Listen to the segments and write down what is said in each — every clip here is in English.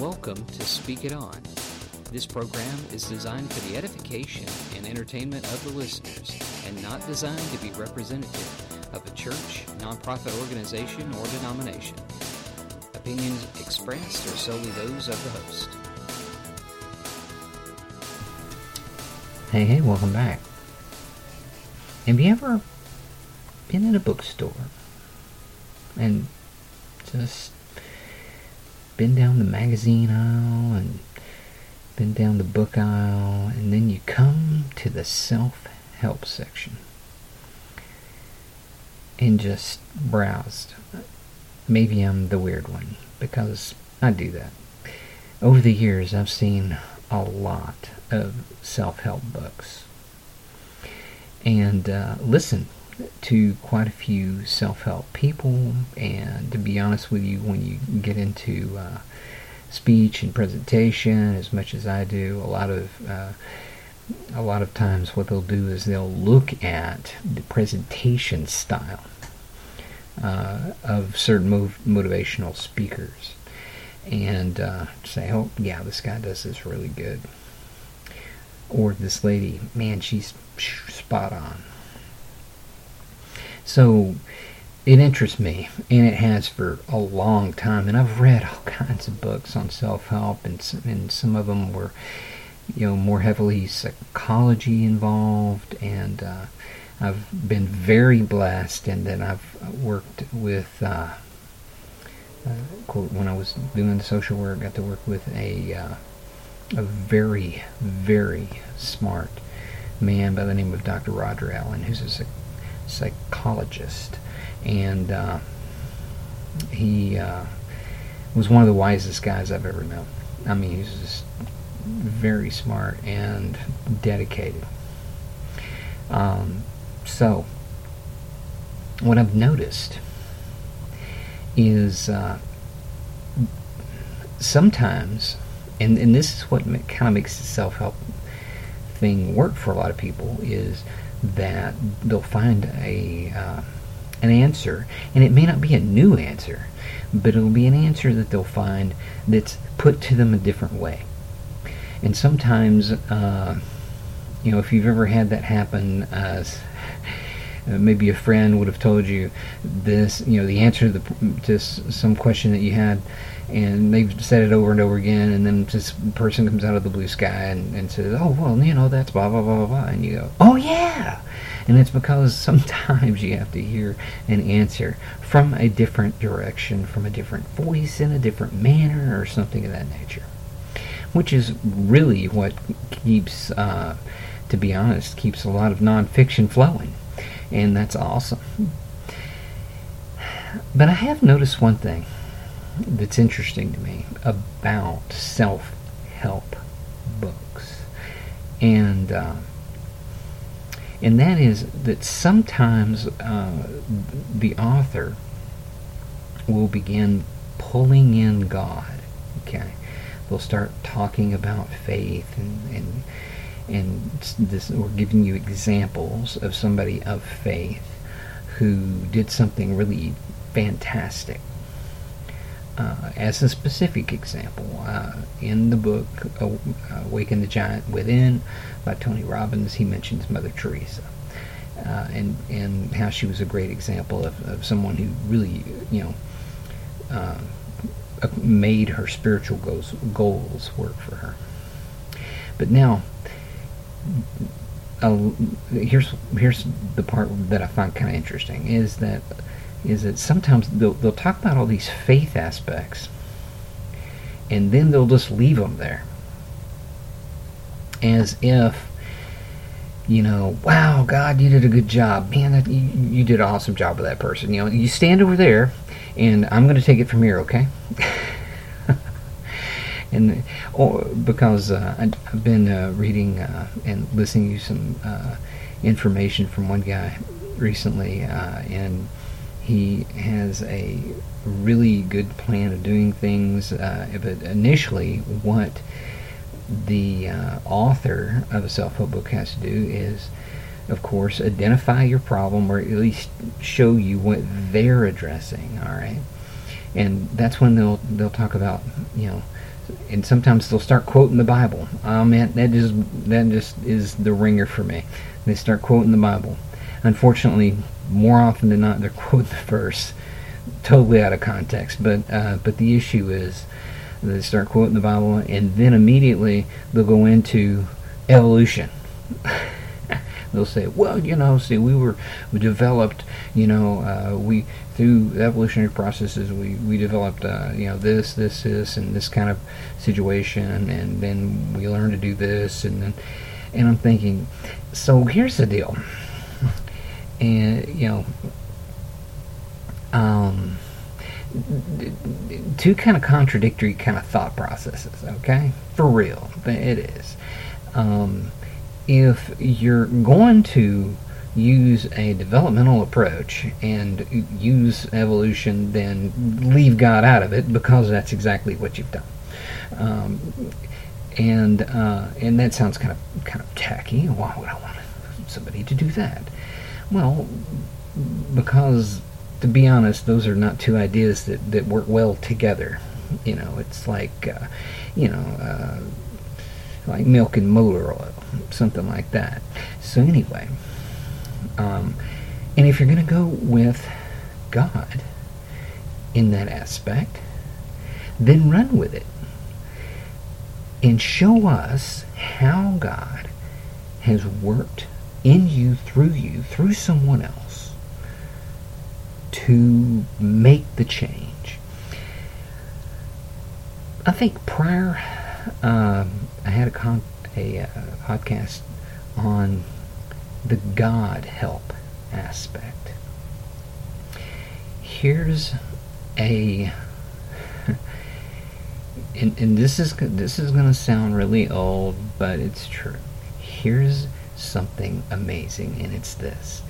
Welcome to Speak It On. This program is designed for the edification and entertainment of the listeners and not designed to be representative of a church, nonprofit organization, or denomination. Opinions expressed are solely those of the host. Hey, hey, welcome back. Have you ever been in a bookstore and just been down the magazine aisle and been down the book aisle, and then you come to the self help section and just browsed. Maybe I'm the weird one because I do that. Over the years, I've seen a lot of self help books and uh, listen to quite a few self-help people. And to be honest with you when you get into uh, speech and presentation as much as I do a lot of uh, a lot of times what they'll do is they'll look at the presentation style uh, of certain mov- motivational speakers and uh, say oh yeah this guy does this really good. Or this lady man she's spot on so it interests me, and it has for a long time. And I've read all kinds of books on self-help, and some, and some of them were, you know, more heavily psychology involved. And uh, I've been very blessed, and then I've worked with. Uh, uh, quote, when I was doing the social work, I got to work with a uh, a very, very smart man by the name of Dr. Roger Allen, who's a psychologist, and uh, he uh, was one of the wisest guys I've ever known. I mean, he's just very smart and dedicated. Um, so, what I've noticed is uh, sometimes, and, and this is what kind of makes the self help thing work for a lot of people, is that they'll find a uh, an answer, and it may not be a new answer, but it'll be an answer that they'll find that's put to them a different way. And sometimes, uh, you know, if you've ever had that happen, uh, maybe a friend would have told you this, you know, the answer to, the, to some question that you had, and they've said it over and over again, and then this person comes out of the blue sky and, and says, "Oh, well, you know, that's blah blah blah blah blah," and you go, "Oh yeah," and it's because sometimes you have to hear an answer from a different direction, from a different voice, in a different manner, or something of that nature, which is really what keeps, uh, to be honest, keeps a lot of nonfiction flowing, and that's awesome. But I have noticed one thing that's interesting to me about self help books. And, uh, and that is that sometimes uh, the author will begin pulling in God. Okay, they'll start talking about faith and and and this we're giving you examples of somebody of faith who did something really fantastic uh, as a specific example, uh, in the book Awaken the Giant Within by Tony Robbins, he mentions Mother Teresa. Uh, and and how she was a great example of, of someone who really you know uh, made her spiritual goals goals work for her. But now, uh, here's here's the part that I find kind of interesting is that is that sometimes they'll, they'll talk about all these faith aspects and then they'll just leave them there. As if you know wow god you did a good job. Man that, you, you did an awesome job with that person. You know you stand over there and i'm going to take it from here okay and or because uh, I've been uh, reading uh, and listening to some uh, information from one guy recently, uh, and he has a really good plan of doing things. But initially, what the author of a self-help book has to do is, of course, identify your problem or at least show you what they're addressing. All right, and that's when they'll they'll talk about you know and sometimes they'll start quoting the Bible. Oh man, that just that just is the ringer for me. They start quoting the Bible. Unfortunately, more often than not, they're quoting the verse totally out of context. But uh, but the issue is they start quoting the Bible, and then immediately they'll go into evolution. they'll say, well, you know, see, we were we developed, you know, uh, we through evolutionary processes, we we developed, uh, you know, this, this, this, and this kind of situation, and then we learned to do this, and then, and I'm thinking, so here's the deal, and you know, um. Two kind of contradictory kind of thought processes, okay? For real, it is. Um, if you're going to use a developmental approach and use evolution, then leave God out of it because that's exactly what you've done. Um, and uh, and that sounds kind of kind of tacky. Why would I want somebody to do that? Well, because to be honest, those are not two ideas that, that work well together. You know, it's like uh, you know. Uh, like milk and motor oil, something like that. So anyway, um, and if you're going to go with God in that aspect, then run with it and show us how God has worked in you, through you, through someone else to make the change. I think prior um, I had a, con- a uh, podcast on the God help aspect. Here's a and, and this is this is going to sound really old, but it's true. Here's something amazing, and it's this: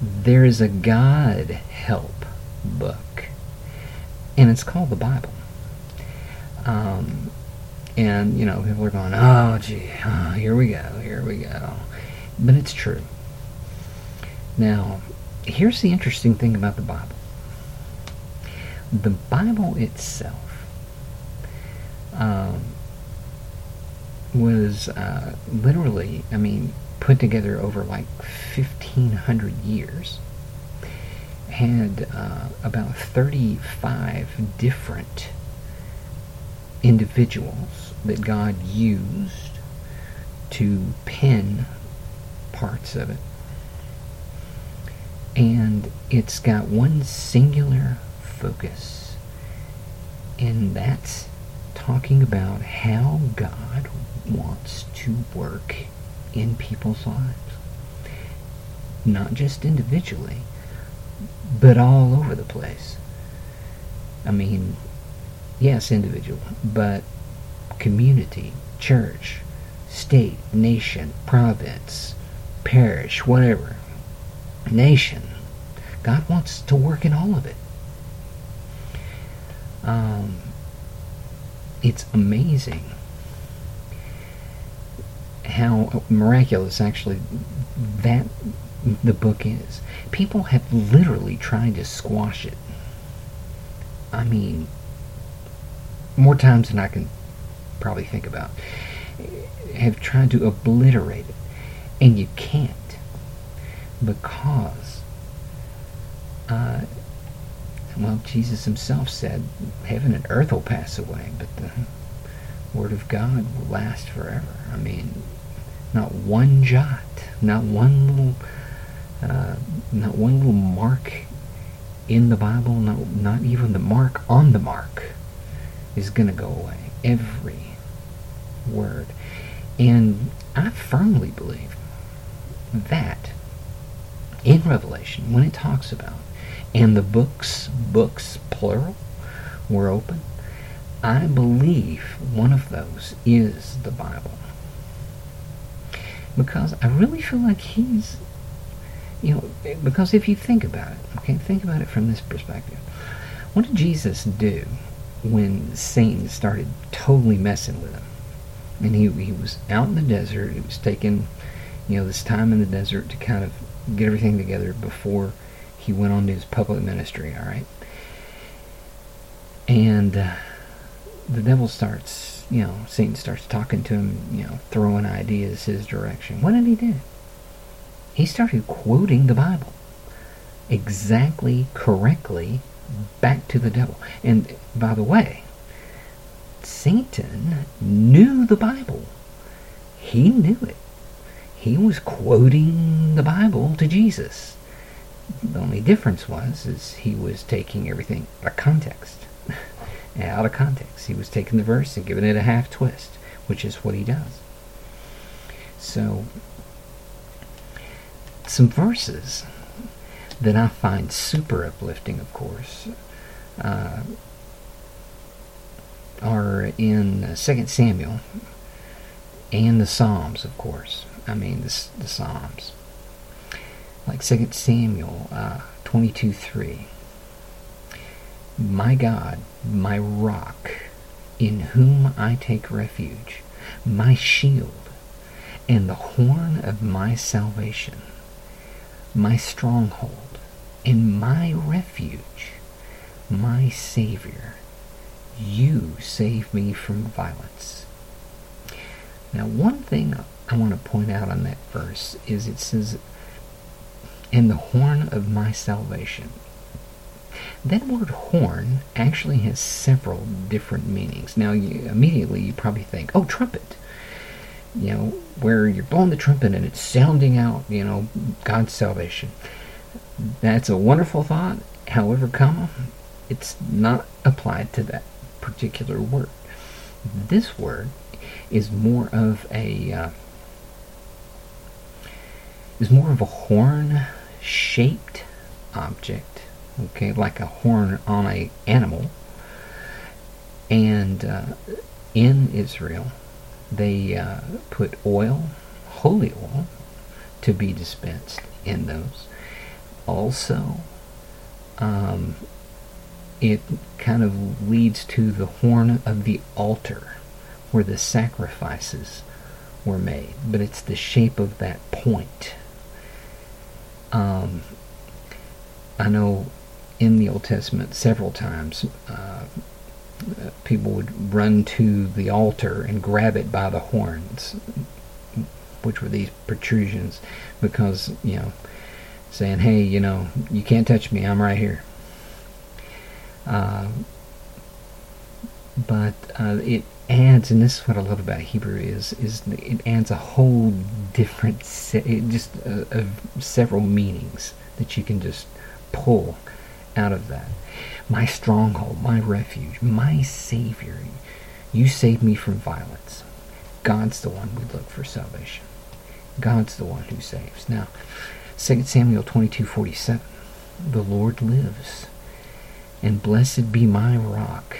there is a God help book, and it's called the Bible. Um, and, you know, people are going, oh, gee, oh, here we go, here we go. But it's true. Now, here's the interesting thing about the Bible the Bible itself um, was uh, literally, I mean, put together over like 1,500 years. Had uh, about 35 different individuals that God used to pen parts of it. And it's got one singular focus, and that's talking about how God wants to work in people's lives. Not just individually, but all over the place. I mean, yes, individual, but community, church, state, nation, province, parish, whatever, nation. God wants to work in all of it. Um, it's amazing how miraculous actually that the book is. People have literally tried to squash it. I mean, more times than I can probably think about, have tried to obliterate it. And you can't because, uh, well, Jesus himself said, heaven and earth will pass away, but the word of God will last forever. I mean, not one jot, not one little, uh, not one little mark in the Bible, not, not even the mark on the mark is going to go away. Every word. And I firmly believe that in Revelation, when it talks about, and the books, books plural, were open, I believe one of those is the Bible. Because I really feel like he's, you know, because if you think about it, okay, think about it from this perspective. What did Jesus do when Satan started totally messing with him. And he, he was out in the desert. It was taking, you know, this time in the desert to kind of get everything together before he went on to his public ministry, all right? And uh, the devil starts, you know, Satan starts talking to him, you know, throwing ideas his direction. What did he do? He started quoting the Bible exactly correctly back to the devil. And by the way, Satan knew the Bible. He knew it. He was quoting the Bible to Jesus. The only difference was is he was taking everything out of context. out of context. He was taking the verse and giving it a half twist, which is what he does. So some verses that I find super uplifting, of course, uh, are in uh, 2 Samuel and the Psalms, of course. I mean, the, the Psalms. Like 2 Samuel uh, 22 3. My God, my rock, in whom I take refuge, my shield, and the horn of my salvation, my stronghold, and my refuge, my Savior. You save me from violence. Now, one thing I want to point out on that verse is it says, "In the horn of my salvation." That word horn actually has several different meanings. Now, you, immediately you probably think, oh, trumpet. You know, where you're blowing the trumpet and it's sounding out, you know, God's salvation. That's a wonderful thought. However, comma, it's not applied to that particular word. This word is more of a uh, is more of a horn shaped object okay like a horn on a animal and uh, in israel they uh, put oil holy oil to be dispensed in those also um, it kind of leads to the horn of the altar where the sacrifices were made, but it's the shape of that point. Um, I know in the Old Testament several times uh, people would run to the altar and grab it by the horns, which were these protrusions, because, you know, saying, hey, you know, you can't touch me, I'm right here. Uh, but uh, it adds, and this is what I love about Hebrew is, is it adds a whole different, set, just uh, several meanings that you can just pull out of that. My stronghold, my refuge, my Savior. You save me from violence. God's the one we look for salvation. God's the one who saves. Now, 2 Samuel 22:47. The Lord lives and blessed be my rock,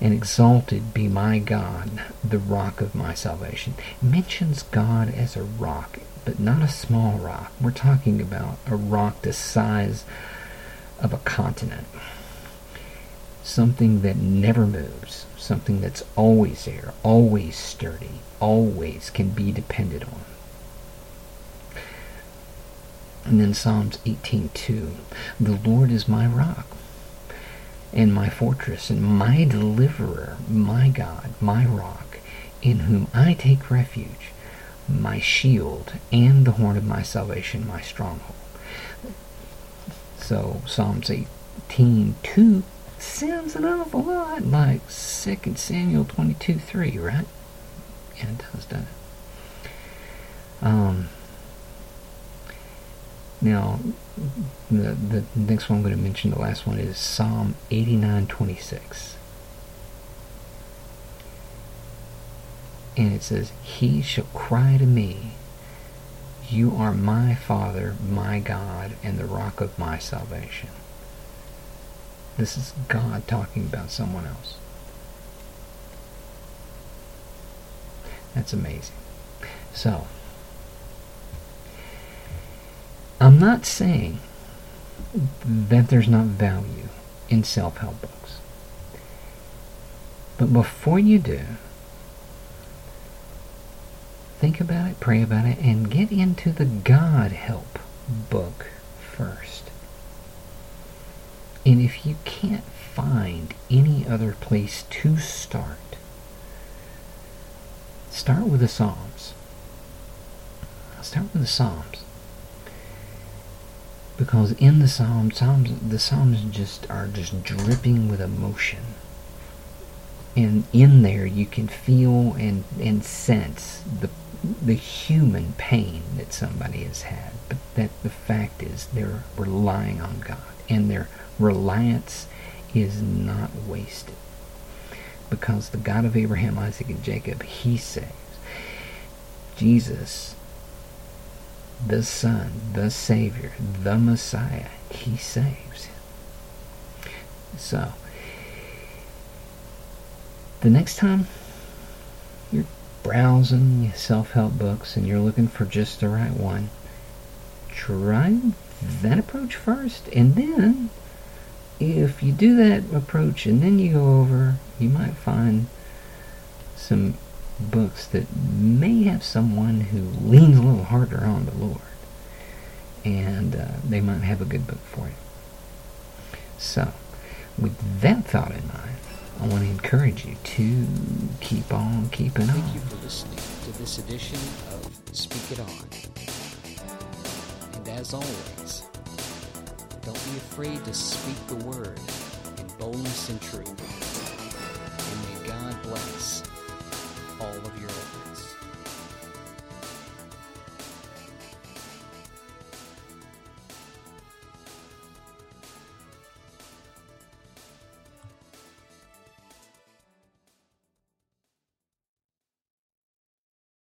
and exalted be my God, the rock of my salvation. Mentions God as a rock, but not a small rock. We're talking about a rock the size of a continent. Something that never moves, something that's always there, always sturdy, always can be depended on. And then Psalms 18:2, "The Lord is my rock, and my fortress and my deliverer, my God, my rock, in whom I take refuge, my shield and the horn of my salvation, my stronghold. So Psalms 18 2 sounds an awful lot like 2 Samuel 22 3, right? Yeah, it does, doesn't it? Um, now, the, the next one I'm going to mention, the last one, is Psalm 89:26. And it says, He shall cry to me, You are my Father, my God, and the rock of my salvation. This is God talking about someone else. That's amazing. So, I'm not saying that there's not value in self help books. But before you do, think about it, pray about it, and get into the God help book first. And if you can't find any other place to start, start with the Psalms. Start with the Psalms. Because in the Psalms, Psalms the Psalms just are just dripping with emotion. And in there you can feel and, and sense the the human pain that somebody has had. But that the fact is they're relying on God and their reliance is not wasted. Because the God of Abraham, Isaac, and Jacob, He saves. Jesus, the Son, the Savior, the Messiah, He saves. So, the next time you're browsing self-help books and you're looking for just the right one, try that approach first and then if you do that approach and then you go over, you might find some books that may have someone who leans a little harder on the Lord. And uh, they might have a good book for you. So, with that thought in mind, I want to encourage you to keep on keeping Thank on. you for listening to this edition of Speak It On. And as always, don't be afraid to speak the word in boldness and truth.